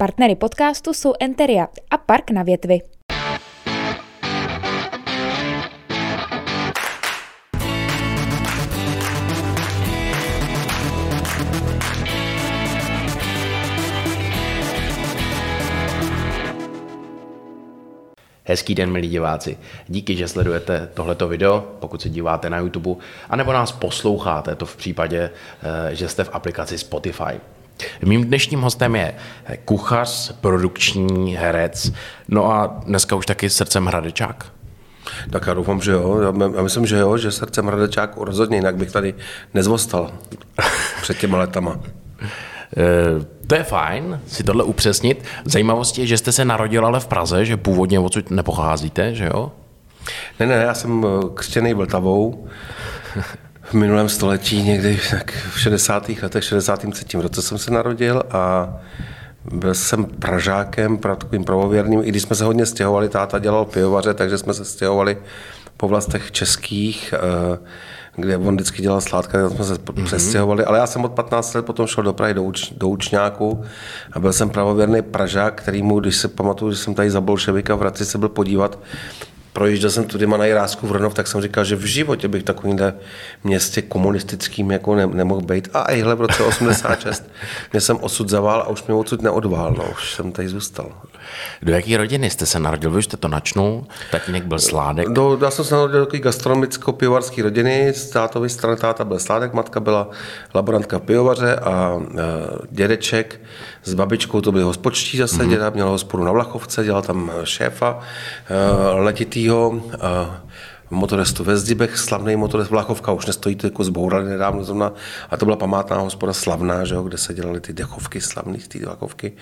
Partnery podcastu jsou Enteria a Park na větvi. Hezký den, milí diváci. Díky, že sledujete tohleto video, pokud se díváte na YouTube, anebo nás posloucháte, to v případě, eh, že jste v aplikaci Spotify. Mým dnešním hostem je kuchař, produkční herec, no a dneska už taky srdcem Hradečák. Tak já doufám, že jo. Já myslím, že jo, že srdcem Hradečák rozhodně, jinak bych tady nezvostal před těma letama. Eh, to je fajn si tohle upřesnit. Zajímavost je, že jste se narodil ale v Praze, že původně odsud nepocházíte, že jo? Ne, ne, já jsem eh, křtěný Vltavou. V minulém století, někdy tak v 60. letech, 63. roce jsem se narodil a byl jsem Pražákem, takovým pravověrným, i když jsme se hodně stěhovali, táta dělal pivovaře, takže jsme se stěhovali po vlastech českých. Uh, kde on vždycky dělal sládka, tak jsme se mm-hmm. přestěhovali, ale já jsem od 15 let potom šel do Prahy do, uč, do Učňáku a byl jsem pravověrný Pražák, který mu, když se pamatuju, že jsem tady za bolševika v Hradci se byl podívat, projížděl jsem tudy na Jirásku v Ronov, tak jsem říkal, že v životě bych takovýmhle městě komunistickým jako ne, nemohl být. A ejhle v roce 86 mě jsem osud zavál a už mě odsud neodvál, no, už jsem tady zůstal. Do jaké rodiny jste se narodil? Vy jste to načnul, tatínek byl sládek? Do, já jsem se narodil do takové gastronomicko-pivovarské rodiny, z tátovy strany táta byl sládek, matka byla laborantka pivovaře a e, dědeček s babičkou, to byli hospodští zase, mm-hmm. děda měl hospodu na Vlachovce, dělal tam šéfa e, letitýho, e, motorestu ve Zdibech, slavný motorest Vlachovka, už nestojí to jako zbourali nedávno zrovna, a to byla památná hospoda slavná, že jo, kde se dělaly ty dechovky slavný z té Vlachovky.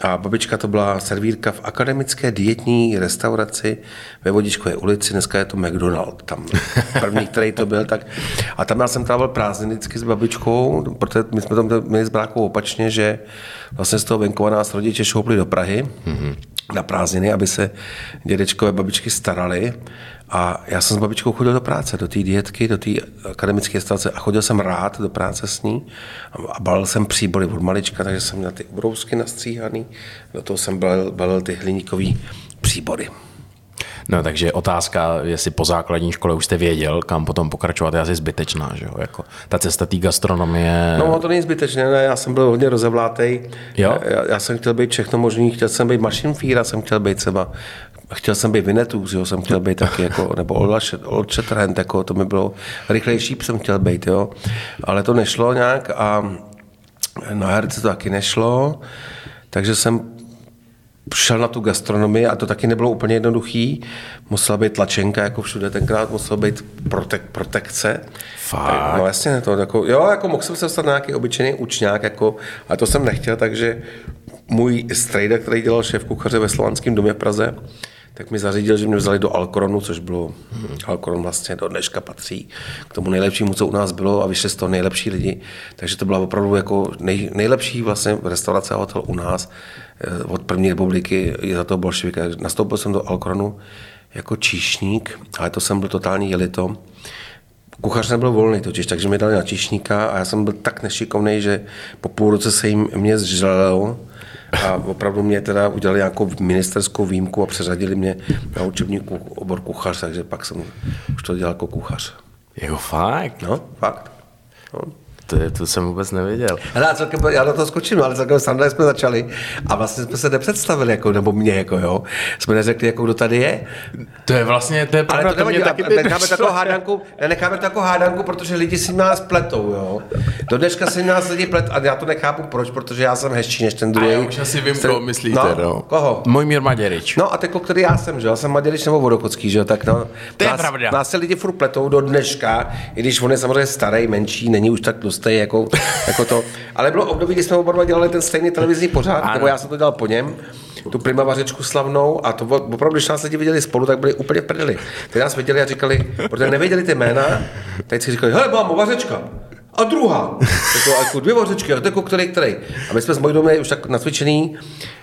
A babička to byla servírka v akademické dietní restauraci ve Vodičkové ulici, dneska je to McDonald, tam první, který to byl. Tak, a tam já jsem trávil prázdniny vždycky s babičkou, protože my jsme tam měli s brákou opačně, že vlastně z toho venkova nás rodiče šoupli do Prahy mm-hmm. na prázdniny, aby se dědečkové babičky starali. A já jsem s babičkou chodil do práce, do té dietky, do té akademické stace a chodil jsem rád do práce s ní a balil jsem příbory od malička, takže jsem měl ty obrousky nastříhaný, do toho jsem balil, balil ty hliníkové příbory. No, takže otázka, jestli po základní škole už jste věděl, kam potom pokračovat, je asi zbytečná, že jo? Jako, ta cesta té gastronomie... No, to není zbytečné, ne? já jsem byl hodně rozevlátej. Jo? Já, já, jsem chtěl být všechno možný, chtěl jsem být mašinfíra, jsem chtěl být třeba chtěl jsem být Vinetu, jo, jsem chtěl být taky jako, nebo Old Shatterhand, jako to mi bylo rychlejší, jsem chtěl být, jo. Ale to nešlo nějak a na herce to taky nešlo, takže jsem šel na tu gastronomii a to taky nebylo úplně jednoduchý. Musela být tlačenka, jako všude tenkrát, musela být protek, protekce. Fakt? No jasně, to jako, jo, jako mohl jsem se dostat na nějaký obyčejný učňák, jako, ale to jsem nechtěl, takže můj strejda, který dělal šéf kuchaře ve Slovanském domě v Praze, tak mi zařídil, že mě vzali do Alkoronu, což bylo, hmm. Alkoron vlastně do dneška patří k tomu nejlepšímu, co u nás bylo a vyšli z toho nejlepší lidi. Takže to byla opravdu jako nej, nejlepší vlastně restaurace a hotel u nás od první republiky je za to bolševika. Nastoupil jsem do Alkoronu jako číšník, ale to jsem byl totální jelito. Kuchař nebyl volný totiž, takže mi dali na číšníka a já jsem byl tak nešikovný, že po půl roce se jim mě zželel a opravdu mě teda udělali nějakou ministerskou výjimku a přeřadili mě na učební obor kuchař, takže pak jsem už to dělal jako kuchař. Jo, fakt? No, fakt. No. To, to jsem vůbec nevěděl. Hele, celkem, já na to skočím, ale celkem sranda jsme začali a vlastně jsme se nepředstavili, jako, nebo mě, jako jo. Jsme neřekli, jako kdo tady je. To je vlastně, to je pravda, ale to, to mě taky necháme takovou hádanku, necháme takovou hádanku, protože lidi si nás pletou, jo. Do dneška si nás lidi plet a já to nechápu proč, protože já jsem hezčí než ten druhý. A já už asi vím, koho myslíte, no. no. Koho? Mojmír Maděrič. No a teď, který já jsem, že já jsem Maděrič nebo Vodokocký, že tak no. To nás, je pravda. Nás se lidi furt pletou do dneška, i když on je samozřejmě starý, menší, není už tak tlustý, jako jako to. Ale bylo období, kdy jsme oba dělali ten stejný televizní pořád, ano. nebo já jsem to dělal po něm, tu primavařečku slavnou a to opravdu, když nás lidi viděli spolu, tak byli úplně v prdeli. Ty nás viděli a říkali, protože nevěděli ty jména, teď si říkali, hele, mám vařečka. A druhá. Jako, jako dvě vařečky, a to jako který, který. A my jsme s mojí domem už tak nacvičený,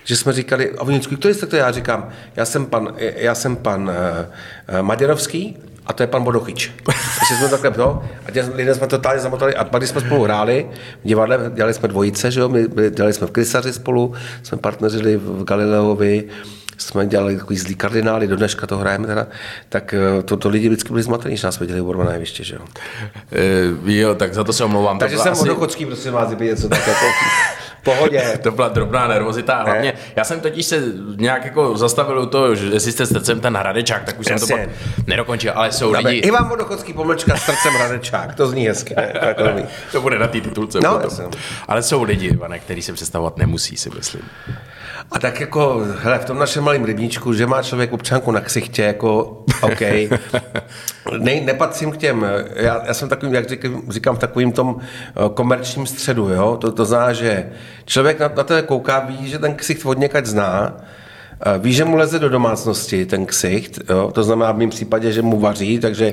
že jsme říkali, a oni který jste to? Já říkám, já jsem pan, já jsem pan uh, Maďarovský, a to je pan Bodochyč. Takže jsme takhle to, a tě, lidé jsme totálně zamotali, a pak když jsme spolu hráli v divadle, dělali jsme dvojice, že jo, my dělali jsme v Krysaři spolu, jsme partneřili v Galileovi, jsme dělali takový zlý kardinály, do dneška to hrajeme teda, tak eh, to, to lidi vždycky byli zmatený, že nás viděli u na jeviště, že jo. E, jo, tak za to se omlouvám. Takže jsem asi... odochodský, prosím vás, kdyby něco tak jako pohodě. to byla drobná nervozita. Hlavně, já jsem totiž se nějak jako zastavil u toho, že jestli jste srdcem ten Hradečák, tak už Jasně. jsem to pak nedokončil, ale jsou Dáme, lidi... Ivan Vodochodský pomlčka s srdcem Hradečák, to zní hezky. Ne? to bude na té titulce. No, ale jsou lidi, Ivane, který se představovat nemusí, si myslím. A tak jako, hele, v tom našem malém rybníčku, že má člověk občanku na ksichtě, jako, OK. ne, nepatřím k těm, já, já jsem takovým, jak říkám, říkám, v takovým tom eh, komerčním středu, jo. To, to znamená, že člověk na, na to kouká, ví, že ten ksicht od někať zná, Ví, že mu leze do domácnosti ten ksicht, jo? to znamená v mém případě, že mu vaří, takže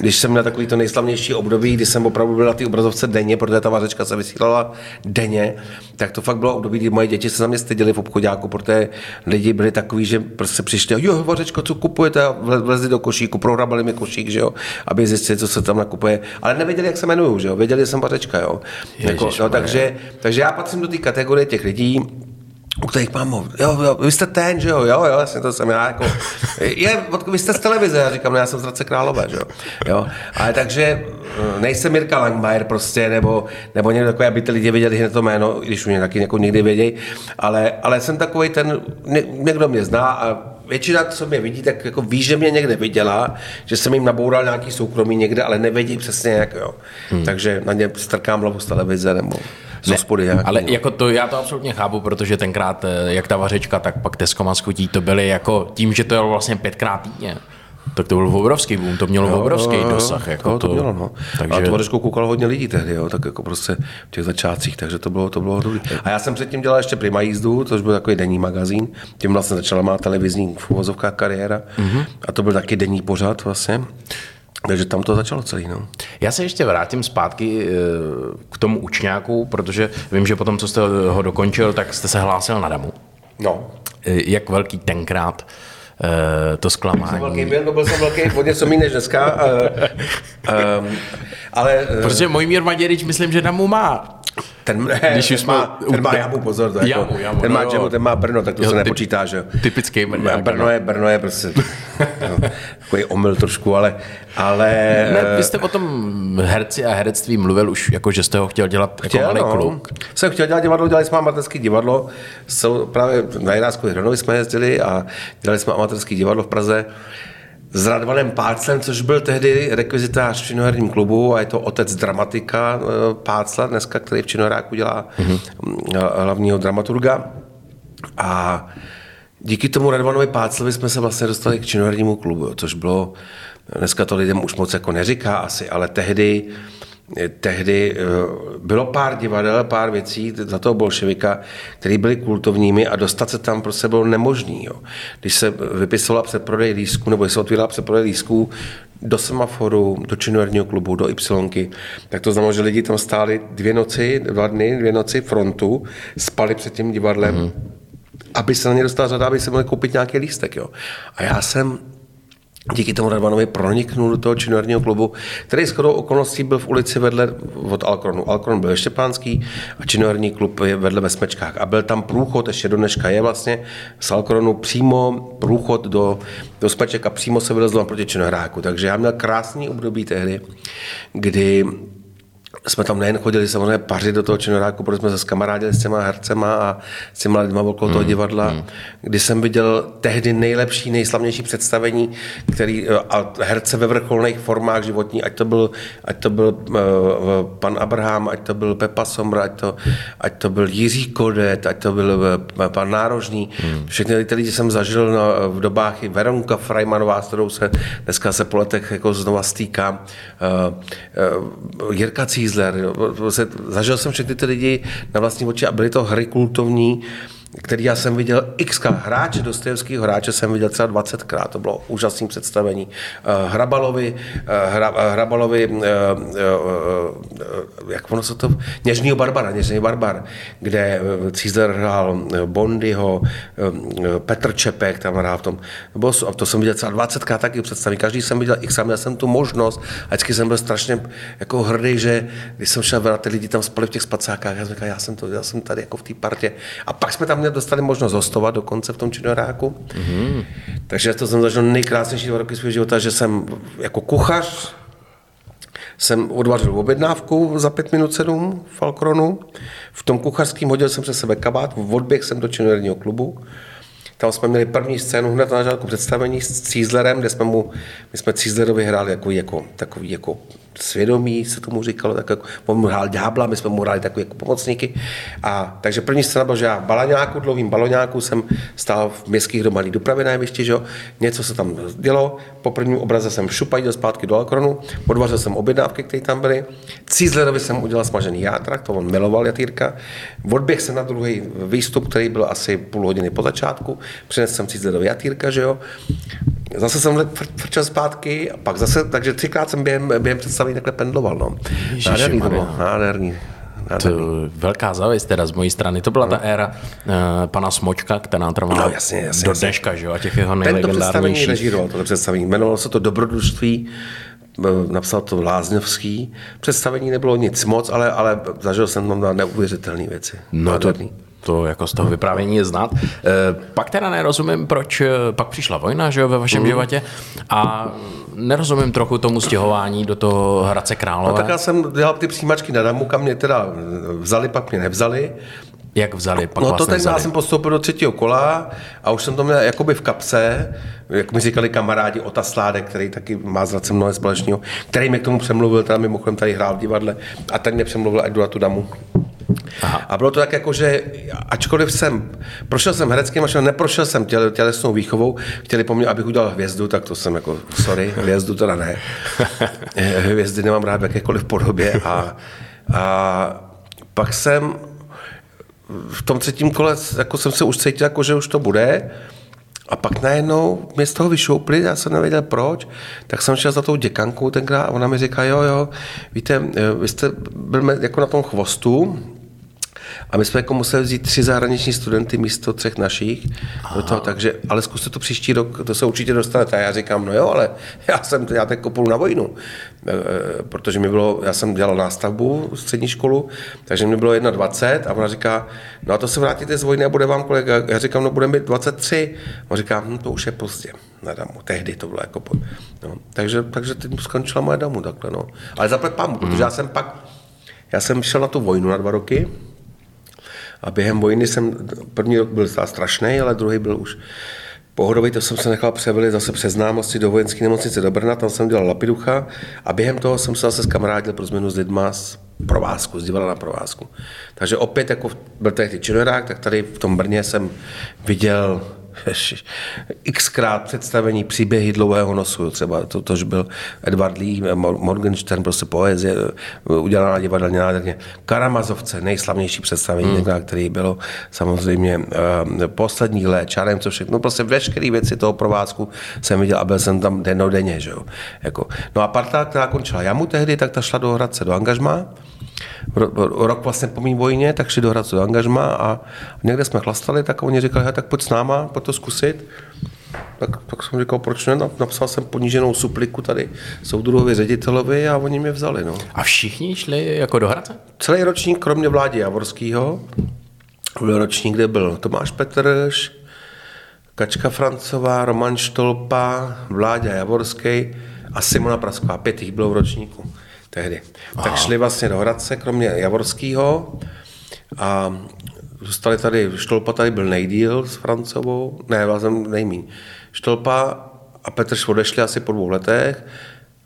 když jsem měl takový to nejslavnější období, kdy jsem opravdu byl na té obrazovce denně, protože ta vařečka se vysílala denně, tak to fakt bylo období, kdy moje děti se za mě styděly v obchodáku, protože lidi byli takový, že prostě přišli, jo, vařečko, co kupujete, a vlezli do košíku, prohrabali mi košík, že jo, aby zjistili, co se tam nakupuje, ale nevěděli, jak se jmenuju, že jo, věděli, že jsem vařečka, jo. Jako, no, takže, takže já patřím do té kategorie těch lidí, u kterých mám, jo, jo, vy jste ten, že jo, jo, jo, jasně, to jsem já, jako, je, vy jste z televize, já říkám, no, já jsem z Hradce Králové, že jo, jo, ale takže eh, nejsem Mirka Langmajer prostě, nebo, nebo někdo takový, aby ty lidi věděli hned to jméno, když mě taky jako někdy vědějí, ale, ale jsem takový ten, někdo mě zná a většina, co mě vidí, tak jako ví, že mě někde viděla, že jsem jim naboural nějaký soukromí někde, ale nevědí přesně jak, jo. Hmm. Takže na ně strkám hlavu z televize, nebo z hospody. Ne, ale jako to, já to absolutně chápu, protože tenkrát, eh, jak ta vařečka, tak pak Tesco skutí, to byly jako tím, že to je vlastně pětkrát týdně. Tak to byl obrovský boom, to mělo jo, obrovský dosah. Jako to, to, mělo, no. Takže... A to vařečku koukalo hodně lidí tehdy, jo, tak jako prostě v těch začátcích, takže to bylo, to bylo dobrý. A já jsem předtím dělal ještě Prima jízdu, což byl takový denní magazín, tím vlastně začala má televizní v kariéra mm-hmm. a to byl taky denní pořad vlastně. Takže tam to začalo celý. No. Já se ještě vrátím zpátky eh, k tomu učňáku, protože vím, že potom, co jste ho dokončil, tak jste se hlásil na damu. No. Eh, jak velký tenkrát eh, to zklamání. Jsem velký byl, byl jsem velký o něco méně než dneska. um, ale, Protože můj Mír Maděrič, myslím, že damu má. Ten, ne, Když ten, má, ten má jamu, pozor, to jamu, jako, jamu, ten, má, no, ten má Brno, tak to jo, se nepočítá, že Typický Brno. Brno je, Brno je prostě no, takový omyl trošku, ale... ale ne, vy jste o tom herci a herectví mluvil už, jako že jste ho chtěl dělat jako chtěl, jako malý no. kluk. Jsem chtěl dělat divadlo, dělali jsme amatérské divadlo, jsou právě na Jirácku Hronovi jsme jezdili a dělali jsme amatérské divadlo v Praze s Radvanem Páclem, což byl tehdy rekvizitář v činoherním klubu a je to otec dramatika eh, Pácla dneska, který v činohráku dělá mm-hmm. hlavního dramaturga. A díky tomu Radvanovi Páclovi jsme se vlastně dostali k činohernímu klubu, což bylo, dneska to lidem už moc jako neříká asi, ale tehdy tehdy eh, bylo pár divadel, pár věcí za toho bolševika, které byly kultovními a dostat se tam prostě bylo nemožný. Jo. Když se vypisovala přeprodej lísků, nebo se otvírala přeprodej lísků do semaforu, do činoherního klubu, do Y, tak to znamená, že lidi tam stáli dvě noci, dva dny, dvě noci frontu, spali před tím divadlem, mm-hmm. aby se na ně dostala řada, aby se mohli koupit nějaký lístek. Jo. A já jsem díky tomu Radvanovi proniknul do toho činoherního klubu, který shodou okolností byl v ulici vedle od Alkronu. Alkron byl Štěpánský a činoherní klub je vedle ve Smečkách. A byl tam průchod, ještě do dneška je vlastně z Alkronu přímo průchod do, do Smeček a přímo se vylezlo proti činohráku. Takže já měl krásný období tehdy, kdy jsme tam nejen chodili samozřejmě paři do toho činoráku, protože jsme se skamarádili s těma hercema a s těma lidma okolo toho mm, divadla, mm. kdy jsem viděl tehdy nejlepší, nejslavnější představení, který, eh, a herce ve vrcholných formách životní, ať to byl, ať to byl uh, pan Abraham, ať to byl Pepa Somra, ať to, ať to byl Jiří Kodet, ať to byl uh, pan Nárožný. Mm. Všechny ty lidi jsem zažil na, v dobách i Veronka Frajmanová, s kterou se dneska se po letech jako znova stýkám. Uh, uh, Jirka Cízl, Chrysler. Jo. Zažil jsem všechny ty lidi na vlastní oči a byly to hry kultovní, který já jsem viděl x hráče Dostojevského hráče jsem viděl třeba 20krát, to bylo úžasné představení. Eh, Hrabalovi, eh, hra, eh, Hrabalovi, jak ono se to, Něžnýho Barbara, Něžný Barbar, kde Cízler hrál Bondyho, Petr Čepek tam hrál v tom, a to jsem viděl třeba 20krát taky představení, každý jsem viděl x měl jsem tu možnost a vždycky jsem byl strašně jako hrdý, že když jsem šel ty lidi tam spali v těch spacákách, já jsem říkal, já jsem, to, já jsem tady jako v té partě. A pak jsme tam měli dostali možnost hostovat dokonce v tom činoráku. Mm-hmm. Takže to jsem zažil nejkrásnější dva roky svého života, že jsem jako kuchař jsem odvařil objednávku za pět minut sedm v Falkronu. V tom kuchařském hodil jsem přes sebe kabát, odběh jsem do činoherního klubu. Tam jsme měli první scénu hned na začátku představení s Cízlerem, kde jsme mu, my jsme Cízlerovi hráli jako, jako, takový jako svědomí, se tomu říkalo, tak jako, on hrál ďábla, my jsme mu hráli takové jako pomocníky. A, takže první scéna byla, že já v balaňáku, dlouhým baloňáku jsem stál v městských hromadných dopravy na jevišti, že něco se tam dělo, po prvním obraze jsem šupají do zpátky do Alkronu, odvařil jsem objednávky, které tam byly. Cízlerovi jsem udělal smažený játrak, to on miloval jatýrka. Odběh jsem na druhý výstup, který byl asi půl hodiny po začátku, přinesl jsem Cízlerovi jatýrka, že jo. Zase jsem frčel zpátky, a pak zase, takže třikrát jsem během, během takhle pendloval. No. Nádherný to bylo, nádherný. To velká zavist teda z mojí strany. To byla no. ta éra uh, pana Smočka, která trvala no, jasně, jasně, do jasně. dneška, že jo, a těch jeho nejlegendárnějších. Tento představení tohle představení. Jmenovalo se to Dobrodružství, eh, napsal to Lázňovský. Představení nebylo nic moc, ale, ale zažil jsem tam na neuvěřitelné věci. No to, to jako z toho vyprávění je znát. E, pak teda nerozumím, proč eh, pak přišla vojna že jo, ve vašem mm. životě a nerozumím trochu tomu stěhování do toho Hradce Králové. No, tak já jsem dělal ty přijímačky na Damu, kam mě teda vzali, pak mě nevzali. Jak vzali? Pak no to vlastně teď já jsem postoupil do třetího kola a už jsem to měl jakoby v kapse, jak mi říkali kamarádi Ota Sládek, který taky má s mnoho společného, který mě k tomu přemluvil, teda mimochodem tady hrál v divadle a ten mě přemluvil, ať jdu na tu damu. Aha. A bylo to tak jako, že ačkoliv jsem, prošel jsem hereckým a neprošel jsem těle, tělesnou výchovou, chtěli po mně, abych udělal hvězdu, tak to jsem jako, sorry, hvězdu teda ne. Hvězdy nemám rád v jakékoliv podobě a, a pak jsem v tom třetím kole jako jsem se už cítil, jako, že už to bude. A pak najednou mě z toho vyšoupli, já jsem nevěděl proč, tak jsem šel za tou děkankou tenkrát a ona mi říká, jo, jo, víte, vy jste byl jako na tom chvostu, a my jsme jako museli vzít tři zahraniční studenty místo třech našich. Do toho, takže, ale zkuste to příští rok, to se určitě dostanete. A já říkám, no jo, ale já jsem já teď kopul na vojnu. E, protože mi bylo, já jsem dělal nástavbu, střední školu, takže mi bylo 21 a ona říká, no a to se vrátíte z vojny a bude vám kolega. Já říkám, no budeme mít 23. A on říká, hm, to už je pozdě na damu. Tehdy to bylo jako... Po, no. takže, takže teď skončila moje damu takhle, no. Ale zaplet pámu, protože já jsem pak, já jsem šel na tu vojnu na dva roky, a během vojny jsem, první rok byl strašný, ale druhý byl už pohodový, to jsem se nechal převelit zase přes známosti do vojenské nemocnice do Brna, tam jsem dělal lapiducha a během toho jsem se zase zkamarádil pro změnu s lidma z provázku, z divadla na provázku. Takže opět, jako byl tady činohrák, tak tady v tom Brně jsem viděl xkrát představení příběhy dlouhého nosu, třeba to, tož byl Edward Lee, Morgenstern, prostě poezie, udělaná divadelně nádherně. Karamazovce, nejslavnější představení, hmm. který bylo samozřejmě uh, poslední let, čárem, co všechno, prostě veškeré věci toho provázku jsem viděl a byl jsem tam denodenně, že jo. Jako. No a parta, která končila jamu tehdy, tak ta šla do Hradce do angažma, rok vlastně po mým vojně, tak šli do Hradce do angažma a někde jsme chlastali, tak oni říkali, tak pojď s náma, pojď to zkusit. Tak, tak jsem říkal, proč ne? Napsal jsem poníženou supliku tady soudruhovi ředitelovi a oni mě vzali. No. A všichni šli jako do Hradce? Celý ročník, kromě Vládi Javorského, byl ročník, kde byl Tomáš Petrš, Kačka Francová, Roman Štolpa, Vláďa Javorský a Simona Prasková. Pět jich bylo v ročníku tehdy. Aha. Tak šli vlastně do Hradce, kromě Javorského a zůstali tady, Štolpa tady byl nejdíl s Francovou, ne, vlastně nejmín. Štolpa a Petrš odešli asi po dvou letech,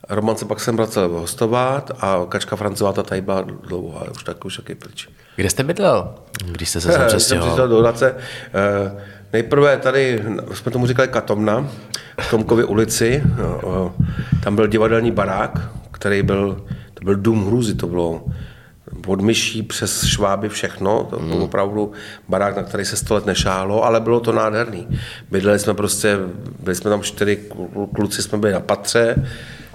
Roman se pak sem vracel hostovat a Kačka Francová ta tady byla dlouho, ale už tak už taky pryč. Kde jste bydlel, když jste se sem přestěhoval? jsem do Hradce. Eh, nejprve tady, jsme tomu říkali Katomna, v Tomkově ulici, tam byl divadelní barák, který byl, to byl dům hrůzy, to bylo podmyší přes šváby všechno, to byl opravdu barák, na který se sto let nešálo, ale bylo to nádherný. Bydleli jsme prostě, byli jsme tam čtyři kluci, jsme byli na patře,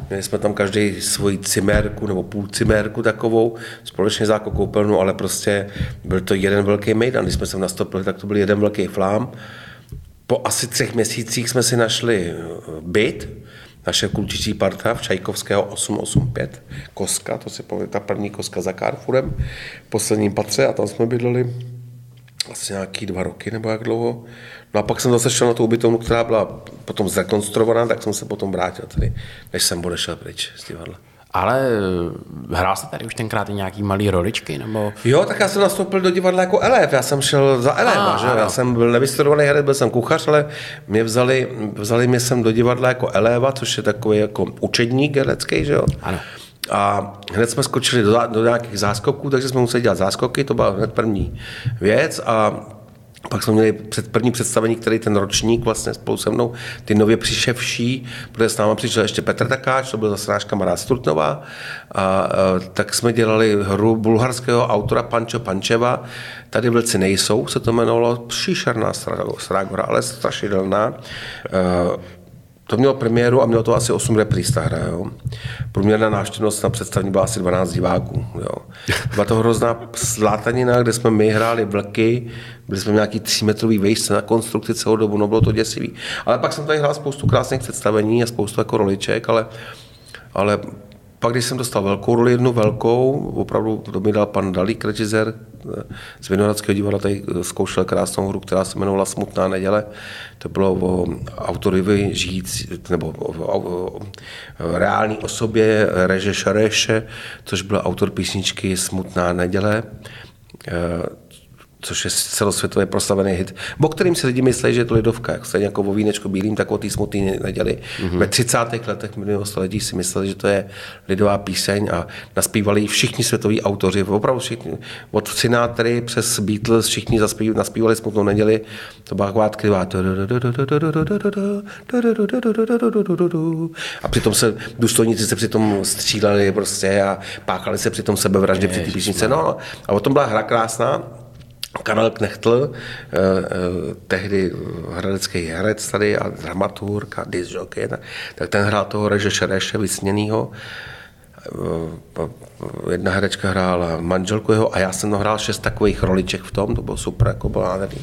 Měli jsme tam každý svoji cimérku nebo půl cimérku takovou, společně záko koupelnu, ale prostě byl to jeden velký mejdan. Když jsme sem nastoupili, tak to byl jeden velký flám. Po asi třech měsících jsme si našli byt, naše kulčičí parta v Čajkovského 885, Koska, to si pamatuje, ta první Koska za Carrefourem, v posledním patře a tam jsme bydleli asi nějaký dva roky nebo jak dlouho. No a pak jsem zase šel na tu ubytovnu, která byla potom zrekonstruovaná, tak jsem se potom vrátil tady, než jsem odešel pryč z divadla. Ale eh, hrál jste tady už tenkrát i nějaký malý roličky, nebo? Jo, tak já jsem nastoupil do divadla jako elef, já jsem šel za elefa, Ah, že? Já jsem byl nevystudovaný herec, byl jsem kuchař, ale mě vzali, vzali mě sem do divadla jako eleva, což je takový jako učedník herecký, že jo? Ano. A hned jsme skočili do, do nějakých záskoků, takže jsme museli dělat záskoky, to byla hned první věc a pak jsme měli před první představení, který ten ročník vlastně spolu se mnou, ty nově přiševší, protože s náma přišel ještě Petr Takáč, to byl zase náš kamarád z Trutnova, a, a, tak jsme dělali hru bulharského autora Pančo Pančeva, tady vlci nejsou, se to jmenovalo, příšerná srágora, ale strašidelná. To mělo premiéru a mělo to asi 8 repríz ta hra. Jo. Průměrná návštěvnost na představení byla asi 12 diváků. Jo. Byla to hrozná slátanina, kde jsme my hráli vlky, byli jsme nějaký 3 metrový vejšce na konstrukci celou dobu, no bylo to děsivý. Ale pak jsem tady hrál spoustu krásných představení a spoustu jako roliček, ale, ale pak, když jsem dostal velkou roli, jednu velkou, opravdu to mi dal pan Dalík, režisér eh, z Vinohradského divadla, tady eh, zkoušel krásnou hru, která se jmenovala Smutná neděle. To bylo o autorovi žijící, nebo o, o, o, o reální osobě Reže Šareše, což byl autor písničky Smutná neděle eh, což je celosvětově proslavený hit, o kterým si lidi myslí, že je to lidovka, jak stejně jako o vínečku bílým, tak o té smutný neděli. Mm-hmm. Ve 30. letech minulého století si mysleli, že to je lidová píseň a naspívali ji všichni světoví autoři, opravdu všichni, od Sinatry přes Beatles, všichni zaspív, naspívali smutnou neděli, to byla taková tklivá. A přitom se důstojníci se přitom stříleli prostě a páchali se přitom sebevraždy při té písnice. No, a o tom byla hra krásná, Karel Knechtl, eh, eh, tehdy hradecký herec tady a dramaturg a disjockey, tak, ten hrál toho Reže Šereše, vysněnýho. Eh, Jedna herečka hrála manželku jeho a já jsem hrál šest takových roliček v tom, to bylo super, jako bylo nádherný.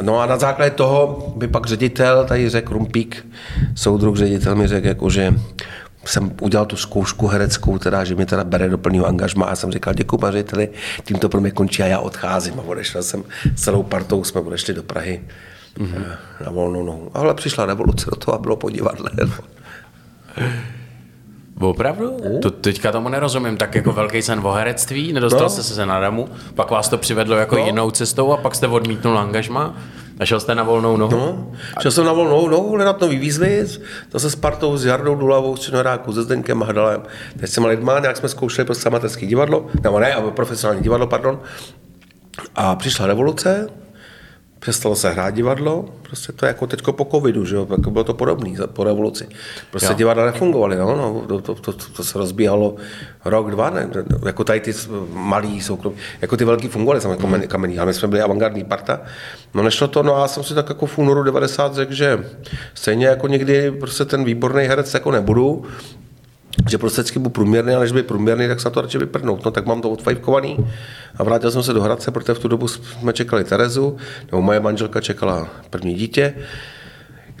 No a na základě toho by pak ředitel tady řekl, Rumpík, soudruh ředitel mi řekl, jako, že jsem udělal tu zkoušku hereckou, teda, že mě teda bere do plného angažma a jsem říkal, děkuji pane řediteli, tím to pro mě končí a já odcházím a odešel jsem s celou partou, jsme odešli do Prahy mm-hmm. na volnou nohu. Ale přišla revoluce do toho a bylo po divadle. No. Opravdu? To teďka tomu nerozumím. Tak jako velký sen o herectví, nedostal No. jste se na Ramu, pak vás to přivedlo jako No. jinou cestou a pak jste odmítnul angažma a šel jste na volnou nohu. No, šel jsem na volnou nohu hledat nový výzvy, zase s partou, s Jardou Dulavou, s Činorákou, se Zdeňkem Mahdalem, teď těma lidma, nějak jsme zkoušeli prostě amatérský divadlo, nebo ne, profesionální divadlo, pardon. A přišla revoluce, přestalo se hrát divadlo, prostě to je jako teďko po covidu, že jo, jako bylo to podobný za- po revoluci. Prostě Jo. divadla nefungovaly, no, no to, to, to, to, se rozbíhalo rok, dva, ne, jako tady ty malý soukromí, jako ty velký fungovaly, samozřejmě kamení, kamení, ale my jsme byli avantgardní parta, no nešlo to, no a já jsem si tak jako v únoru 90 řekl, že stejně jako někdy prostě ten výborný herec jako nebudu, že prostě vždycky budu průměrný, ale když by průměrný, tak se to radši vyprdnout. No tak mám to odfajfkovaný a vrátil jsem se do Hradce, protože v tu dobu jsme čekali Terezu, nebo moje manželka čekala první dítě.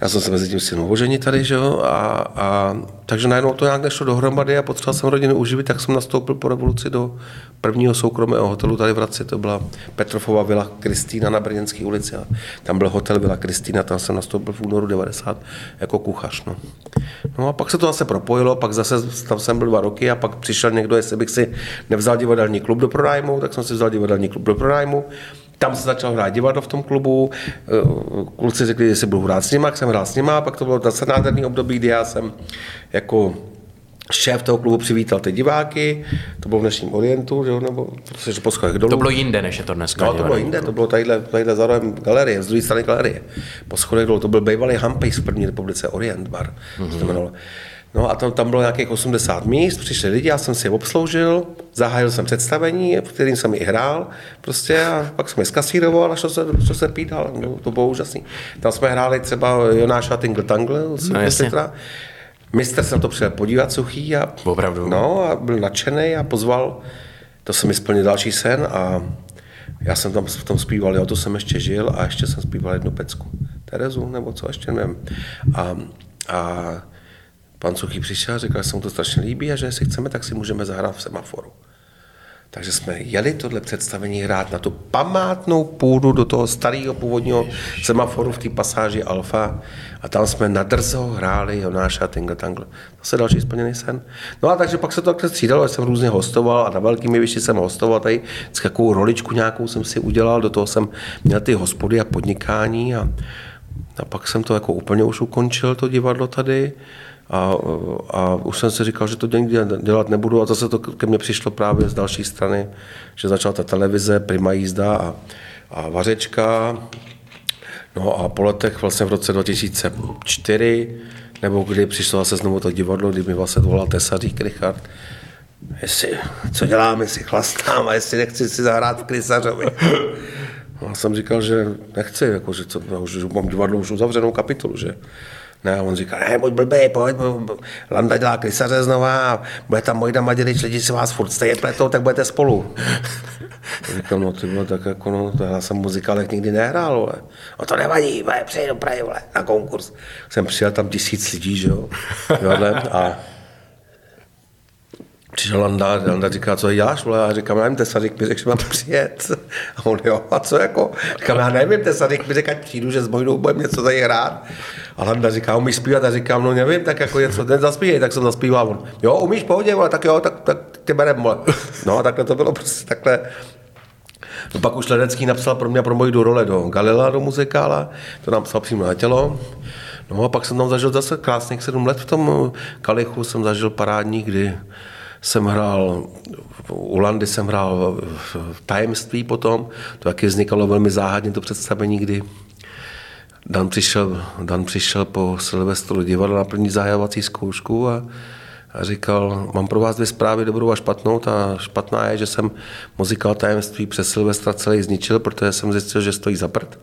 Já jsem se mezi tím synu oženit tady, že jo, a, a, takže najednou to nějak nešlo dohromady a potřeboval jsem rodinu uživit, tak jsem nastoupil po revoluci do prvního soukromého hotelu tady v Hradci, to byla Petrofova vila Kristýna na Brněnské ulici a tam byl hotel Vila Kristýna, tam jsem nastoupil v únoru 90 jako kuchař, no. No a pak se to zase propojilo, pak zase tam jsem byl dva roky a pak přišel někdo, jestli bych si nevzal divadelní klub do pronájmu, tak jsem si vzal divadelní klub do pronájmu. Tam se začal hrát divadlo v tom klubu, eh, kluci řekli, že si budu hrát s nima, tak jsem hrál s nima, pak to bylo zase nádherný období, kdy já jsem jako šéf toho klubu přivítal ty diváky, to bylo v dnešním Orientu, že jo, nebo prostě že po schodech dolů. To bylo jinde, než je to dneska. No, to bylo jinde, to bylo tadyhle, tadyhle za rohem galerie, z druhé strany galerie. Po schodech dolů, to byl bývalý Hampejs v první republice, Orient bar, mm-hmm. to jmenovalo. No a tam, tam bylo nějakých 80 míst, přišli lidi, já jsem si je obsloužil, zahájil jsem představení, v kterým jsem i hrál, prostě a pak jsem je skasíroval a šel se, šel se pít dál. No, to bylo úžasný. Tam jsme hráli třeba Jonáša Tingle Tangle, No, jasně. Mistr se na to přijel podívat suchý a, Opravdu? no, a byl nadšený a pozval, to jsem mi splnil další sen a já jsem tam v tom zpíval, jo, to jsem ještě žil a ještě jsem zpíval jednu pecku. Terezu nebo co, ještě nevím. A, a pan Suchý přišel a řekl, že se mu to strašně líbí a že jestli chceme, tak si můžeme zahrát v semaforu. Takže jsme jeli tohle představení hrát na tu památnou půdu do toho starého původního semaforu v té pasáži Alfa a tam jsme na drzo hráli Jonáša Tingle Tangle. To se další splněný sen. No a takže pak se to takhle střídalo, že jsem různě hostoval a na velkými vyšší jsem hostoval tady jakou roličku nějakou jsem si udělal, do toho jsem měl ty hospody a podnikání a, a pak jsem to jako úplně už ukončil, to divadlo tady. A, a už jsem si říkal, že to nikdy dělat nebudu a zase to ke mně přišlo právě z další strany, že začala ta televize, prima jízda a, a vařečka. No a po letech vlastně v roce 2004, nebo kdy přišlo zase znovu to divadlo, kdy mi vlastně volal tesařík Richard, jestli, co dělám, jestli chlastám a jestli nechci si zahrát v Krysařovi. A jsem říkal, že nechci, jako, že, no, že mám divadlo už uzavřenou kapitolu, že ne, a on říká, ne, buď blbý, pojď, Landa dělá krysaře znova a bude tam Mojda Madělič, lidi si vás furt stejně pletou, tak budete spolu. Říkám, no ty bylo tak jako, no, to já jsem muzikálek nikdy nehrál, ale no to nevadí, bude, přeji do Prahy, vole, na konkurs. Jsem přijel tam tisíc lidí, že jo, Vole, a Přišel Landa, Landa říká, co děláš, vole? A říkám, já nevím, Tesařík mi řekl, že mám přijet. A on, jo, a co jako? Říkám, já nevím, Tesařík mi řekl, ať přijdu, že s Bojdou budeme něco tady hrát. A Landa říká, umíš zpívat? A říkám, no nevím, tak jako něco, ten zaspívej, tak jsem zaspíval. On, jo, umíš pohodě, vole, tak jo, tak, tak tě berem, vole. No a takhle to bylo prostě takhle. No pak už Ledecký napsal pro mě pro moji do role do Galila, do muzikála, to nám psal přímo na tělo. No a pak jsem tam zažil zase krásných sedm let v tom Kalichu, jsem zažil parádní, kdy jsem hrál, u Landy jsem hrál v tajemství potom, to taky vznikalo velmi záhadně to představení, kdy Dan přišel, Dan přišel po Silvestru divadla na první zahajovací zkoušku a, a říkal, mám pro vás dvě zprávy, dobrou a špatnou. Ta špatná je, že jsem muzikál tajemství přes Silvestra celý zničil, protože jsem zjistil, že stojí za prd.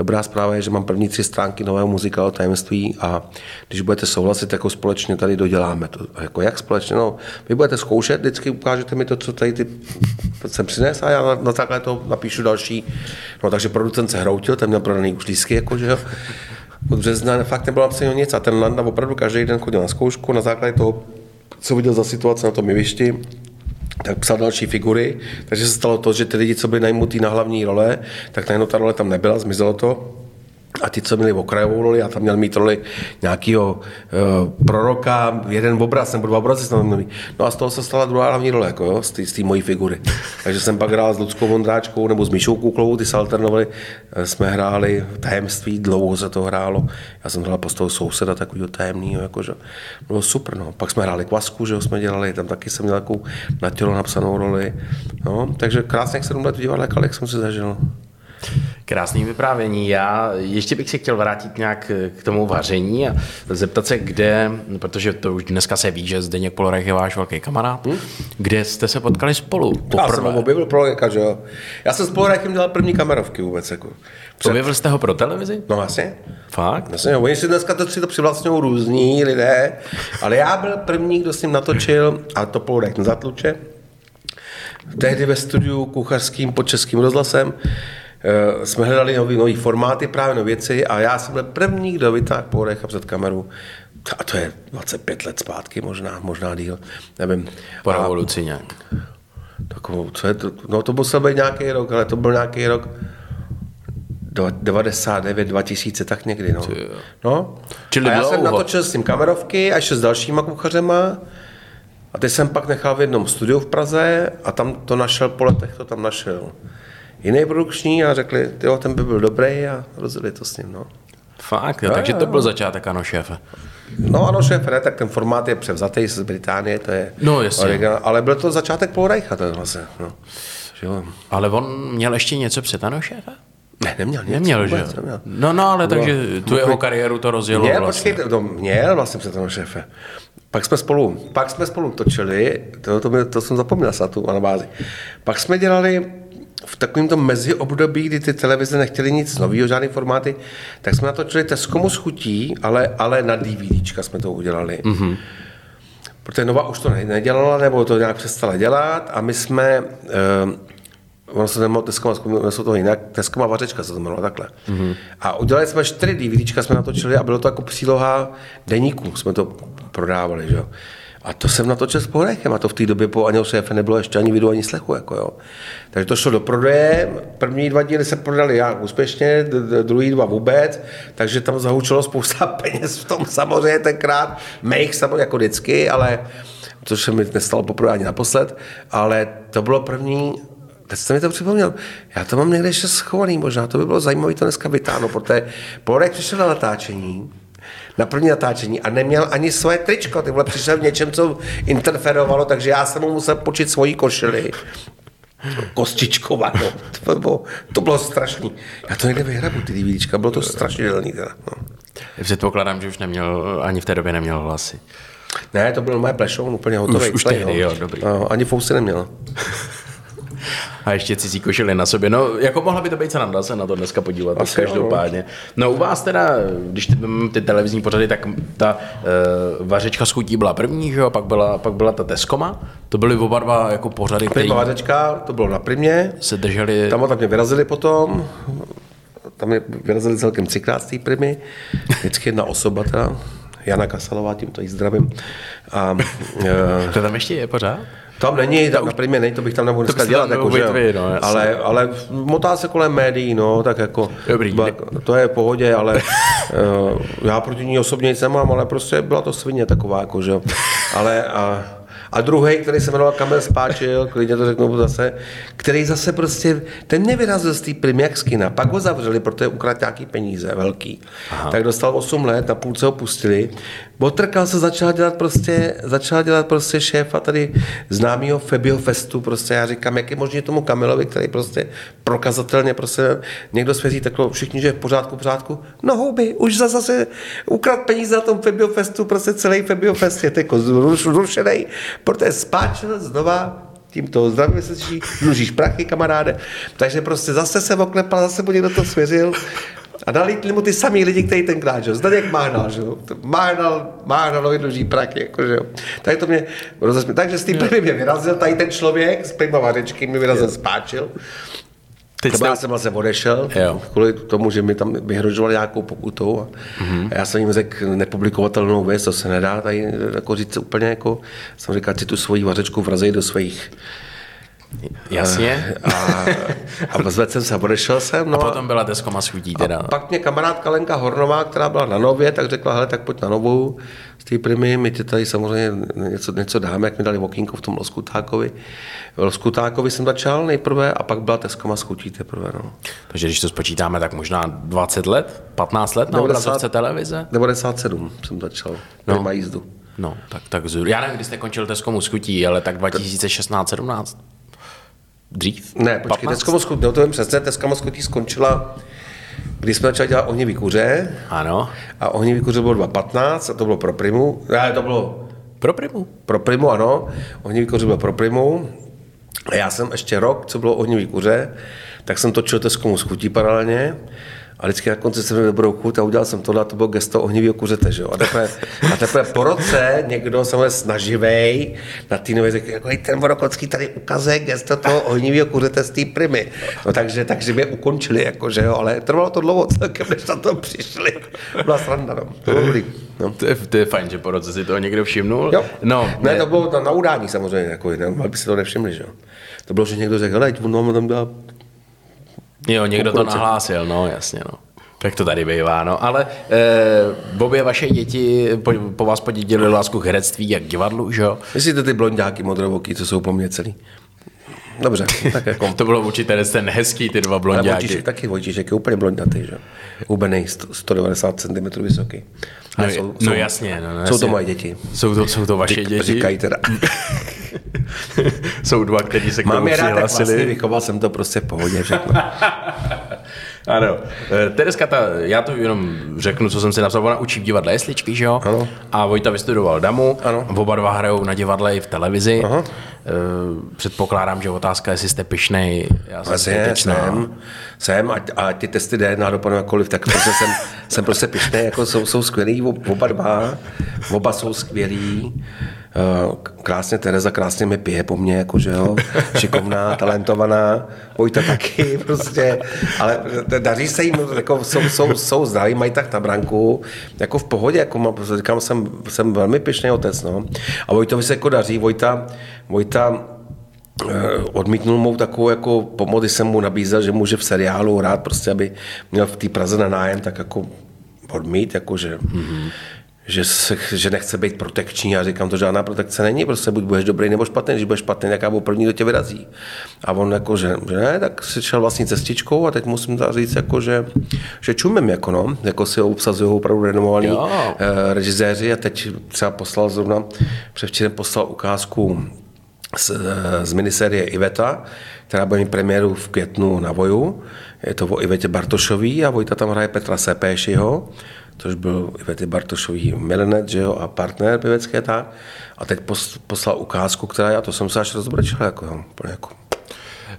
Dobrá zpráva je, že mám první tři stránky nového muzikálu tajemství a když budete souhlasit, jako společně tady doděláme to. A jako jak společně? No, vy budete zkoušet, vždycky ukážete mi to, co tady ty jsem přines a já na, na základě toho napíšu další. No takže producent se hroutil, ten měl prodaný už lísky, jako, že jo. Od března fakt nebylo napsáno nic a ten Landa opravdu každý den chodil na zkoušku na základě toho, co viděl za situace na tom jevišti, tak psal další figury, takže se stalo to, že ty lidi, co byli najmutí na hlavní role, tak najednou ta role tam nebyla, zmizelo to. A ty, co měli okrajovou roli, já tam měl mít roli nějakého uh, proroka, jeden obraz nebo dva obrazy snad měli. No a z toho se stala druhá hlavní role, jako jo, z té mojí figury. Takže jsem pak hrál s Ludskou Vondráčkou nebo s Míšou Kuklovou, ty se alternovali, jsme hráli tajemství, dlouho se to hrálo. Já jsem hrál postavu souseda takového tajemného, jakože bylo super. No. Pak jsme hráli kvasku, že jo, jsme dělali, tam taky jsem měl takovou na tělo napsanou roli. No, takže krásných sedm let v divadle jsem si zažil. Krásný vyprávění. Já ještě bych se chtěl vrátit nějak k tomu vaření a zeptat se, kde, protože to už dneska se ví, že Zdeněk Polorech je váš velký kamarád, hmm? kde jste se potkali spolu poprvé? Já jsem ho objevil Poloreka, že jo. Já jsem s Polorechem dělal první kamerovky vůbec. Jako. Před... Objevil jste ho pro televizi? No vlastně. Fakt? Vlastně, oni si dneska to si to přivlastňují různí lidé, ale já byl první, kdo s ním natočil, a to Polorek nezatluče. Tehdy ve studiu kuchařským pod českým rozhlasem jsme hledali nový, nový formáty, právě nové věci a já jsem byl první, kdo vytáhl Porecha před kameru. A to je 25 let zpátky, možná, možná díl, nevím. Po revoluci nějak. Takovou, co je to? No to musel být nějaký rok, ale to byl nějaký rok 99, 2000, tak někdy, no. no. Čili a já dlouho. jsem natočil s tím kamerovky a ještě s dalšíma kuchařema. A teď jsem pak nechal v jednom studiu v Praze a tam to našel po letech, to tam našel jiný produkční a řekli, jo, ten by byl dobrý a rozjeli to s ním, no. Fakt, jo, takže to byl začátek Ano šéfe. No ano, šéf, ne, tak ten formát je převzatý z Británie, to je No, jasně. originál, ale byl to začátek Paul Reicha, ten vlastně, no. Že jo. Ale on měl ještě něco před Ano šéfe? Ne, neměl nic. Neměl, že vůbec jo? Neměl. No, no, ale Bylo- takže tu jeho kariéru to rozjelo Měl, vlastně. počkejte, to měl vlastně před toho šéfe. Pak jsme spolu, pak jsme spolu točili, to, to, mě, to jsem zapomněl na tu anabázi. Pak jsme dělali v takovém tom meziobdobí, kdy ty televize nechtěly nic nového, žádný formáty, tak jsme natočili Teskomu s chutí, ale, ale na DVDčka jsme to udělali. Mm-hmm. Protože Nova už to nedělala, nebo to nějak přestala dělat a my jsme, uh, ono se jmenovalo Teskoma, se to jinak, Teskoma vařečka se to jmenovalo takhle. Mm-hmm. A udělali jsme čtyři DVDčka, jsme natočili a bylo to jako příloha deníku, jsme to prodávali, že jo. A to jsem natočil s Pohrechem a to v té době po Aněl šéfe nebylo ještě ani vidu, ani slechu. Jako jo. Takže to šlo do prodeje, první dva díly se prodali jak úspěšně, druhý dva vůbec, takže tam zahučilo spousta peněz v tom samozřejmě tenkrát, mých samozřejmě jako vždycky, ale což se mi nestalo poprvé ani naposled, ale to bylo první Teď jste mi to připomněl. Já to mám někde ještě schovaný, možná to by bylo zajímavé to dneska vytáhnout, protože Porek přišel na natáčení na první natáčení a neměl ani svoje tričko. Ty vole přišel v něčem, co interferovalo, takže já jsem mu musel počít svoji košili. Kostičková, no. To bylo, to bylo strašný. Já to někde vyhrabu, ty DVDčka, bylo to strašidelný. Teda, no. Předpokládám, že už neměl, ani v té době neměl hlasy. Ne, to byl moje plešoun úplně hotový. Už, už tehdy, jo, dobrý. No, ani fousy neměl. A ještě cizí košily na sobě. No, jako mohla by to být sranda se na to dneska podívat, Asi každopádně. No u vás teda, když ty, ty televizní pořady, tak ta uh, vařečka s chutí byla první, že jo? Pak byla, pak byla ta Teskoma. To byly oba dva jako pořady, které... vařečka, to bylo na primě. Se drželi... Tam tam mě vyrazili potom. Tam je vyrazili celkem třikrát z té primy. Vždycky jedna osoba teda. Jana Kasalová, tímto jí zdravím. A, uh, to tam ještě je pořád? Tam není, tam na primě není, to bych tam nemohl dneska dělat, jako, že, vy, no, ale, ale motá se kolem médií, no, tak jako, Dobrý, ba, to je v pohodě, ale uh, já proti ní osobně nic nemám, ale prostě byla to svině taková, jako, že, ale a, a druhý, který se jmenoval Kamil Spáčil, klidně to řeknu zase, který zase prostě, ten nevyrazil z té primy jak z kina, pak ho zavřeli, protože ukradl nějaký peníze velký. Aha. Tak dostal 8 let, na půlce ho pustili. Otrkal se, začal dělat prostě, začal dělat prostě šéfa tady známého Febio Festu, prostě já říkám, jak je možné tomu Kamilovi, který prostě prokazatelně prostě někdo svěří takhle všichni, že je v pořádku, v pořádku, no houby, už za zase ukrad peníze na tom Febio Festu, prostě celý Febio Fest je jako zrušený, protože spáčil znova tímto zdravím se dlužíš prachy, kamaráde. Takže prostě zase se oklepal, zase mu někdo to svěřil. A nalítli mu ty samý lidi, kteří tenkrát, že Zdeněk Máhnal, že jo. Máhnal, Máhnalovi dluží prachy, jako, že jo. Tak to mě rozesmě. Takže z té mě vyrazil tady ten člověk z Prima Vařečky, mi vyrazil, spáčil. Teď jste... já jsem vlastně odešel, jo. kvůli tomu, že mi tam vyhrožovali nějakou pokutou. A, mm-hmm. já jsem jim řekl nepublikovatelnou věc, to se nedá tady jako říct úplně jako, jsem říkal, si tu svoji vařečku vrazej do svých Jasně. A, a zvedl jsem se, odešel jsem. No a potom byla deskoma schudí teda. A pak mě kamarádka Lenka Hornová, která byla na Nově, tak řekla, hele, tak pojď na Novou z té primy, my ti tady samozřejmě něco, něco dáme, jak mi dali okýnko v tom Loskutákovi. V Loskutákovi jsem začal nejprve a pak byla Teskoma schutí teprve. No. Takže když to spočítáme, tak možná 20 let, 15 let na 90, obrazovce televize? 97 jsem začal, no. Jízdu. No, tak, tak já nevím, kdy jste končil Teskomu schutí, ale tak 2016-17. Dřív? Ne, počkej, Teska Moskutí, no to vím přesně, Teska Moskutí skončila, když jsme začali dělat ohnivý kuře. Ano. A ohnivý kuře bylo 2015 a to bylo pro Primu. Ne, to bylo... Pro Primu? Pro Primu, ano. Ohnivý kuře bylo pro Primu. A já jsem ještě rok, co bylo ohnivý kuře, tak jsem točil Teskomu schutí paralelně. A vždycky na konci jsem měl dobrou chuť a udělal jsem tohle a to bylo gesto ohnivého kuřete. Že jo? A, teprve, a teprve po roce někdo se snaživej na té nové řekl, jako ten Vorokocký tady ukazuje gesto toho ohnivého kuřete z té primy. No takže, takže mě ukončili, jako, že jo, ale trvalo to dlouho celkem, než na to přišli. Byla sranda, no. To bylo dobrý. No. To, je, to je fajn, že po roce si toho někdo všimnul. Jo. No, ne, to bylo na, na udání samozřejmě, jako, ne, by si to nevšimli, že jo. To bylo, že někdo řekl, hele, on tam dá Jo, někdo to nahlásil, no jasně, no. Tak to tady bývá, no. Ale eh, obě vaše děti po, po vás podědili lásku k herectví jak divadlu, že jo? Myslíte ty blondáky modrovoký, co jsou po mně celý? Dobře, tak jako. to bylo určitě ten hezký, ty dva blondáky. Vojtíšek taky, Vojtíšek je úplně blondatý, že? Hubený, 190 cm vysoký. No, jsou, no jsou, jasně. No, no, jsou to moje děti. Jsou to, jsou to vaše Ty, děti? Říkají teda. jsou dva, kteří se k tomu Mám je rád, tak vlastně vychoval jsem to prostě v pohodě všechno. Ano. Eh, Tereska, ta, já to jenom řeknu, co jsem si napsal, ona učí v divadle jesličky, že jo? Ano. A Vojta vystudoval damu, Ano. oba dva hrajou na divadle i v televizi. Aha. Eh, Předpokládám, že otázka, jestli jste pišnej, já jsem Vlastně zbytečná. jsem, jsem a, a ty testy DNA dopadnou jakkoliv, tak prostě jsem, jsem prostě pišný, jako jsou, jsou skvělí ob- oba dva, oba jsou skvělí. Eh, Krásně Tereza krásně mi pije po mně, jakože jo, šikovná, talentovaná, Vojta taky prostě, ale daří se jim, jako jsou, jsou, jsou zdraví, mají tak na branku, jako v pohodě, jako mám, říkám, jsem, jsem velmi pišný otec, no. A Vojtovi se jako daří, Vojta, Vojta Eh, odmítnul mou takovou jako pomoc, když jsem mu nabízel, že může v seriálu hrát, prostě aby měl v té Praze na nájem, tak jako odmít, jako že, mm-hmm. Že, se, že nechce být protekční. Já říkám, to žádná protekce není, prostě buď budeš dobrý nebo špatný, když budeš špatný, tak já budu první, kdo tě vyrazí. A on jako, že, že ne, tak si šel vlastní cestičkou a teď musím říct, jako, že, že čumím, jako no, jako si ho obsazují opravdu renomovaní Jo. eh, režiséři a teď třeba poslal zrovna, převčírem poslal ukázku z, z minisérie Iveta, která bude mít premiéru v květnu na Voju. Je to o Ivetě Bartošový a Vojta tam hraje Petra Sepéšiho, což byl Ivety Bartošový milenet, že jo, a partner pěvecké tak. A teď pos, poslal ukázku, která já to jsem se až rozbrečel, jako, jako.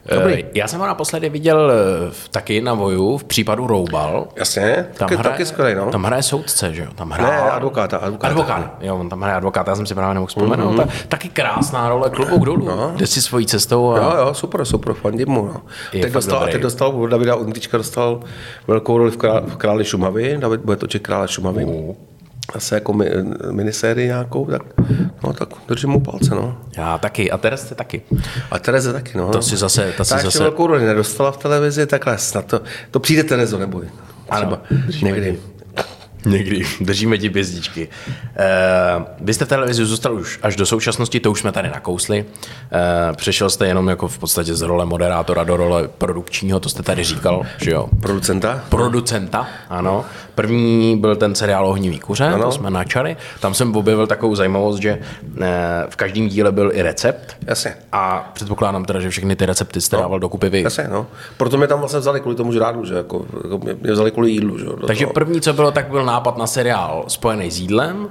Dobrý. Já jsem ho naposledy viděl eh, v- taky na Voju v případu Roubal. Jasně, taky, taky skvělý, no. Tam hraje soudce, že jo? Tam hraje Ne, advokáta, advokáta. Advokát, jo, on tam hraje advokáta, já jsem si právě nemohl vzpomenout. Mm-hmm. taky krásná role, klobouk dolů, no. jde si svojí cestou a Jo, jo, super, super, fandím mu. No. Je Teď dostal, dobrý. teď dostal od Davida Undrička dostal velkou roli v, krá, v Králi Šumavy. David bude točit Krále Šumavy. Uh. Zase jako mi, minisérii nějakou, tak, no, tak držím mu palce, no. já taky, a Tereze taky. A Tereze taky, no. To si zase, ta si zase, velkou roli nedostala v televizi, takhle snad to, to přijde Terezo, neboj. Ano, někdy. Někdy, držíme ti pězdičky. Uh, vy jste v televizi zůstal už až do současnosti, to už jsme tady nakousli. Uh, přešel jste jenom jako v podstatě z role moderátora do role produkčního, to jste tady říkal, že jo? Producenta? Producenta, ano. První byl ten seriál Ohnivý kuře, ano. to jsme načali. Tam jsem objevil takovou zajímavost, že eh, v každém díle byl i recept. Jasně. A předpokládám teda, že všechny ty recepty jste dával dokupy vy. Jasně, no. Proto mě tam vlastně vzali kvůli tomu žrádu, že jako, jako mě, vzali kvůli jídlu, že jo. Takže toho. první, co bylo, tak byl nápad na seriál spojený s jídlem,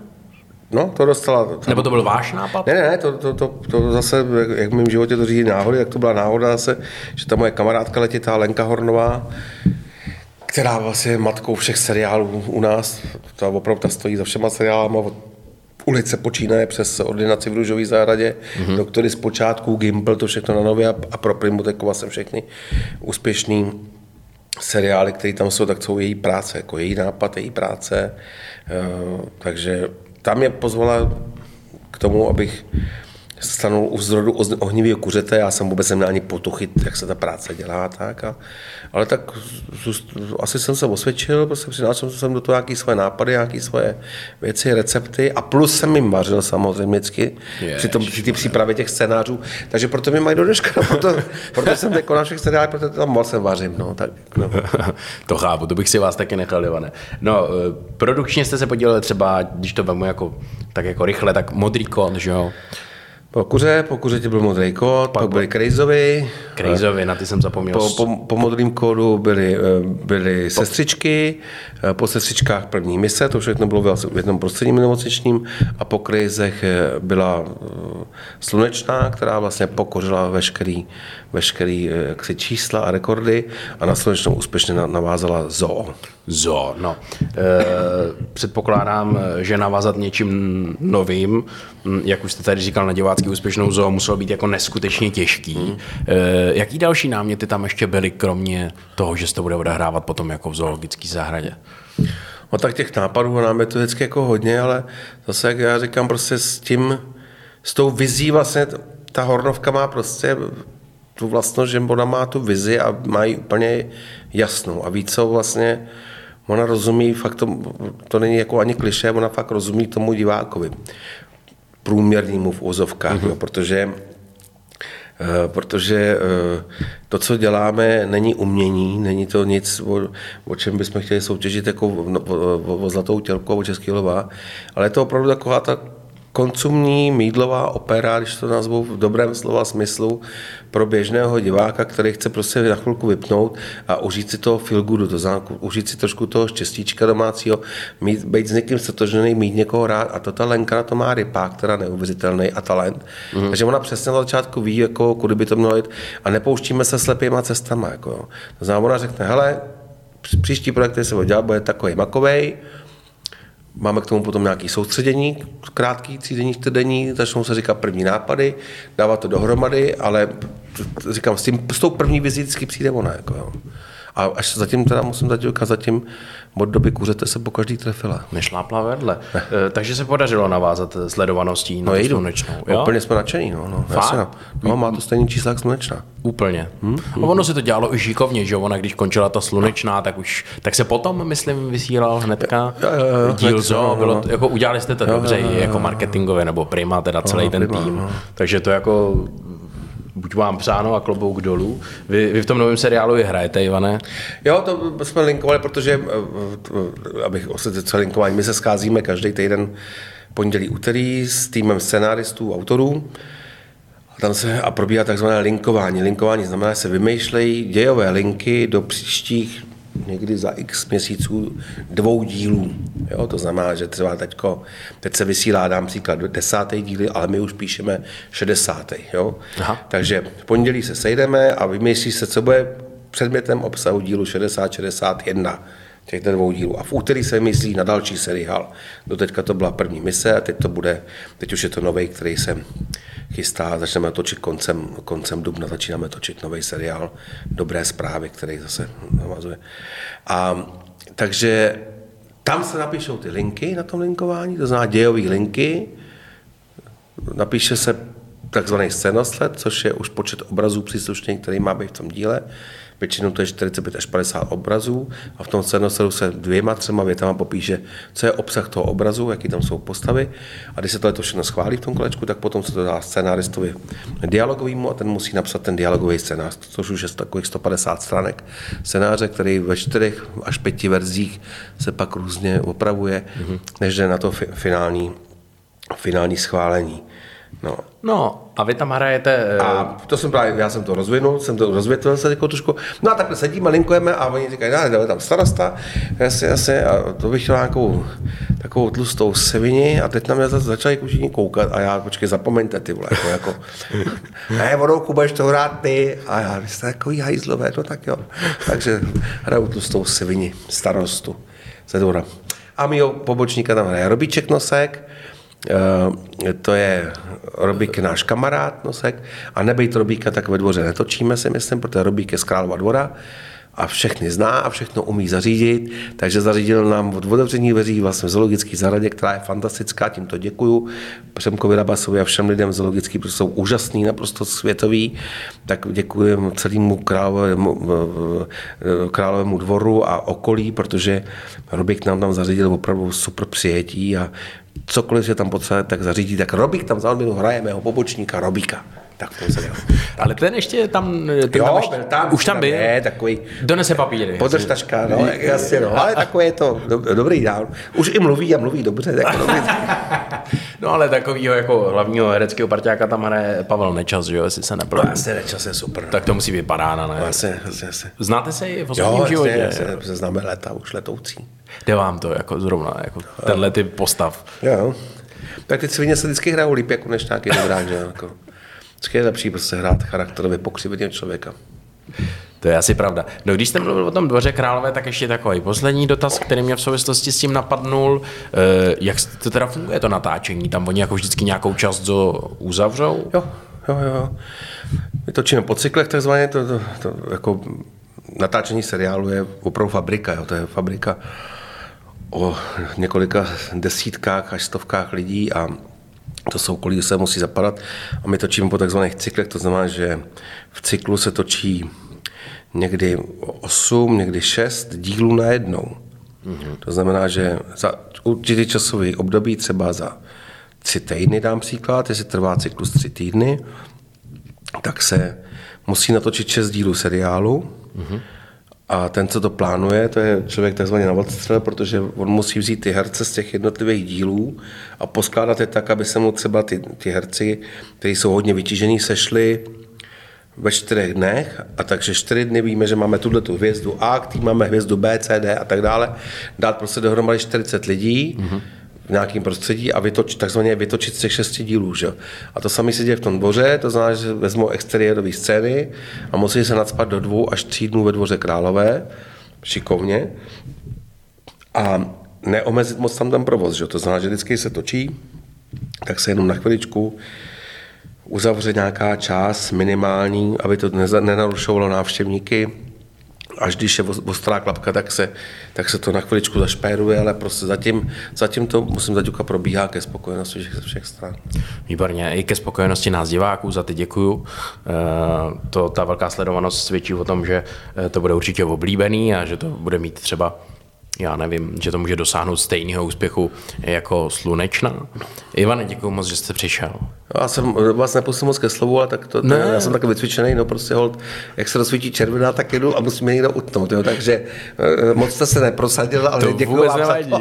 No, to dostala. nebo to byl váš nápad? Ne, ne, ne, to, to, to, to zase, jak, jak v mém životě to řídí náhody, jak to byla náhoda zase, že ta moje kamarádka letitá Lenka Hornová, která vlastně je matkou všech seriálů u nás, ta opravdu ta stojí za všema seriálama, od ulice počínaje přes ordinaci v Růžové zahradě, mm-hmm. doktory z počátku, Gimpl, to všechno na nově a, a pro Primu Tekova jsem všechny úspěšný seriály, které tam jsou, tak jsou její práce, jako její nápad, její práce. Eh, Takže tam mě pozvala k tomu, abych stanul u zrodu oz- ohnivého kuřete. Já jsem vůbec neměl ani potuchyt, jak se ta práce dělá. Tak a, ale tak asi jsem se osvědčil, prostě přinášel jsem do toho nějaké svoje nápady, nějaké svoje věci, recepty a plus jsem jim vařil samozřejmě vždycky při, tom, při té přípravě těch scénářů. Takže proto mě mají do dneška, no, proto, proto jsem jako na všech scénářích, protože tam moc se vařím. No, tak, no. to chápu, to bych si vás taky nechal, Ivane. No, eh, produkčně jste se podíleli třeba, když to vemu jako, tak jako rychle, tak Modrý kon, že jo? Po kuře, po kuře byl modrý kód, pak byli Krejzovi, Krejzovi, na ty jsem zapomněl. po, po, po modrým kódu byly, eh, byly sestřičky, eh, po sestřičkách první mise, to všechno bylo v jednom prostředí nemocničním a po Krejzech eh, byla slunečná, která vlastně pokořila veškerý, veškerý eh, jaksi čísla a rekordy a na slunečnou úspěšně na- navázala zoo. Zo, no. E, předpokládám, že navázat něčím novým, m, jak už jste tady říkal, na divácký úspěšnou zoo muselo být jako neskutečně těžký. Hmm. E, jaký další náměty tam ještě byly, kromě toho, že se to bude odehrávat potom jako v zoologické zahradě? No tak těch nápadů nám je to vždycky jako hodně, ale zase, jak já říkám, prostě s tím, s tou vizí vlastně, ta Hornovka má prostě tu vlastnost, že ona má tu vizi a má ji úplně jasnou a ví, co vlastně ona rozumí, fakt to, to není jako ani kliše, ona fakt rozumí tomu divákovi, průměrnému v úzovkách, mm-hmm. jo, protože Eh, protože eh, to, co děláme, není umění, není to nic, o, o čem bychom chtěli soutěžit jako o, o, o zlatou tělku a o český lova, ale je to opravdu taková ta konzumní mídlová opera, když to nazvu v dobrém slova smyslu, pro běžného diváka, který chce prostě na chvilku vypnout a užít si toho feel goodu, to znamená užít si trošku toho štěstíčka domácího, mít, být s někým stotožněný, mít někoho rád a to ta Lenka na to má rypák, teda neuvěřitelný a talent. Mm. Takže ona přesně na začátku ví, jako, kudy by to mělo jít a nepouštíme se slepýma cestama. Jako, jo. To znamená, ona řekne, hele, příští projekt, který se bude dělat, bude takový makovej, Máme k tomu potom nějaký soustředění, krátký třídení, čtyřdenní, začnou se říkat první nápady, dávat to dohromady, ale říkám, s, tím, s tou první vizí vždycky přijde ona. Jako, jo. A až zatím teda musím dát zatím od doby kuřete se po každý trefila. Nešlápla vedle. Ne. E, takže se podařilo navázat slledovaností no, na slunečnou. Jo? No, úplně jsme nadšení. No, no, Jasně, no. no, má to stejný čísla jak slunečná. Úplně. Hmm? A ono se to dělalo i šikovně, že ona, když končila ta slunečná, tak už, tak se potom, myslím, vysílal hnedka jo, jo, jo, díl zo, no, bylo, no. jako udělali jste to jo, dobře, jo, jo, jo. jako marketingově, nebo Prima, teda celý jo, ten prima, tým. No. Takže to jako buď vám přáno a klobouk dolů. Vy, vy v tom novém seriálu i hrajete, Ivane? Jo, to jsme linkovali, protože, eh, abych osvětlil linkování, my se scházíme každý týden pondělí, úterý s týmem scenáristů, autorů. A tam se a probíhá takzvané linkování. Linkování znamená, že se vymýšlejí dějové linky do příštích někdy za x měsíců dvou dílů. Jo, to znamená, že třeba teďko, teď se vysílá, dám příklad, desátý díly, ale my už píšeme šedesátý. Jo? Aha. Takže v pondělí se sejdeme a vymyslí se, co bude předmětem obsahu dílu 60-61 těch dvou dílů. A v úterý se myslí na další seriál. Do teďka to byla první mise a teď to bude, teď už je to nový, který se chystá, začneme točit koncem, koncem dubna, začínáme točit nový seriál Dobré zprávy, který zase navazuje. A takže tam se napíšou ty linky na tom linkování, to znamená dějové linky, napíše se takzvaný scénosled, což je už počet obrazů příslušných, který má být v tom díle. Většinou to je 45 až 50 obrazů a v tom scénosledu se dvěma, třema větama popíše, co je obsah toho obrazu, jaký tam jsou postavy. A když se to všechno schválí v tom kolečku, tak potom se to dá scénáristovi dialogovýmu a ten musí napsat ten dialogový scénář, což už je takových 150 stránek scénáře, který ve čtyřech až pěti verzích se pak různě opravuje, mm-hmm. než jde na to finální, finální schválení. No. no a vy tam hrajete... A to jsem právě, já jsem to rozvinul, jsem to rozvětvil se jako trošku. No a takhle sedíme, linkujeme a oni říkají, ne, dáme tam starosta, jasně, jasně, a to bych chtěl nějakou takovou tlustou sevini a teď na mě začali všichni koukat a já, počkej, zapomeňte ty vole, jako, jako ne, vodou budeš to hrát ty a já, vy jste takový hajzlové, no tak jo. Takže hraju tlustou sevini, starostu, Zedora. A mýho pobočníka tam hraje Robíček Nosek, Eh, to je Robík náš kamarád Nosek. A nebejt Robíka, tak ve dvoře netočíme si myslím, protože Robík je z Králova dvora a všechny zná a všechno umí zařídit, takže zařídil nám od otevření dveří vlastně v zoologické zahradě, která je fantastická, tímto děkuju Přemkovi Rabasovi a všem lidem zoologický, protože jsou úžasný, naprosto světový, tak děkuji celému královému, královému dvoru a okolí, protože Robík nám tam zařídil opravdu super přijetí a cokoliv je tam potřeba, tak zařídí, tak Robík tam za odměnu hraje mého pobočníka Robíka. Tak to se Ale ten ještě tam, ten jo, tam ještě, tam, už tam byl. Je, takový. Donese papíry. Podržtačka, no, jasně, no, ale takové je to do, dobrý dál. Už i mluví a mluví dobře. Tak dobrý. no ale takovýho jako hlavního hereckého parťáka tam hraje Pavel Nečas, že jo, jestli se nepletu. No, jasně, Nečas je super. Tak to musí být parána, ne? Jasně, jasně, jasně. Znáte se i v osobním životě? Jo, jasně, se známe leta, už letoucí. Jde vám to jako zrovna, jako tenhle typ postav. Jo. Tak ty svině se vždycky hrajou líp jako než nějaký dobrák, že jako. Vždycky je lepší prostě hrát charakterově pokřiveně člověka. To je asi pravda. No když jste mluvil o tom dvoře králové, tak ještě takový poslední dotaz, který mě v souvislosti s tím napadnul. E, jak to teda funguje, to natáčení? Tam oni jako vždycky nějakou část zo uzavřou? Jo, jo, jo. My točíme po cyklech takzvaně, to, to, to, jako natáčení seriálu je opravdu fabrika, jo. to je fabrika o několika desítkách až stovkách lidí a to jsou kolí, se musí zapadat. A my točíme po takzvaných cyklech, to znamená, že v cyklu se točí někdy 8, někdy 6 dílů na jednou. Mm-hmm. To znamená, že za určitý časový období, třeba za tři týdny dám příklad, jestli trvá cyklus tři týdny, tak se musí natočit šest dílů seriálu mm-hmm. A ten, co to plánuje, to je člověk takzvaný na odstřel, protože on musí vzít ty herce z těch jednotlivých dílů a poskládat je tak, aby se mu třeba ty, ty herci, kteří jsou hodně vytížení, sešli ve čtyřech dnech, a takže čtyři dny víme, že máme tuhle tu hvězdu A, který máme hvězdu B, C, D a tak dále, dát prostě dohromady 40 lidí, mm-hmm v nějakém prostředí a vytoč, takzvaně vytočit z těch šesti dílů. Že? A to samé se děje v tom dvoře, to znamená, že vezmou exteriérové scény a musí se nadspat do dvou až tří dnů ve dvoře králové, šikovně, a neomezit moc tam ten provoz. Že? To znamená, že vždycky se točí, tak se jenom na chviličku uzavře nějaká část minimální, aby to nenarušovalo návštěvníky, až když je ostrá klapka, tak se, tak se to na chviličku zašpéruje, ale prostě zatím, zatím to, musím zaťuka, probíhá ke spokojenosti všech, všech stran. Výborně, i ke spokojenosti nás diváků, za ty děkuju. E, to, ta velká sledovanost svědčí o tom, že eh, to bude určitě oblíbený a že to bude mít třeba já nevím, že to může dosáhnout stejného úspěchu jako Slunečná. Ivane, děkuji moc, že jste přišel. Já jsem vás nepustil moc ke slovu, ale tak to, ne. já jsem takový vycvičený, no prostě hold, jak se rozsvítí červená, tak jedu a musím někdo utnout, jo, takže eh, moc jste se neprosadil, ale děkuji vám za to.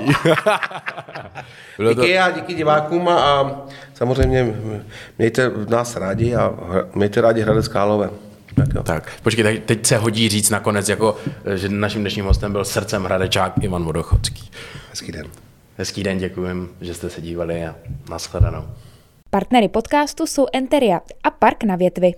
díky a díky divákům a, a samozřejmě mějte nás rádi a mějte rádi Hradec Kálové. Tak, jo. tak počkej, tak teď se hodí říct nakonec, jako, že naším dnešním hostem byl srdcem Hradečák Ivan Vodochodský. Hezký den. Hezký den, děkujem, že jste se dívali a nashledanou. Partnery podcastu jsou Enteria a Park na větvi.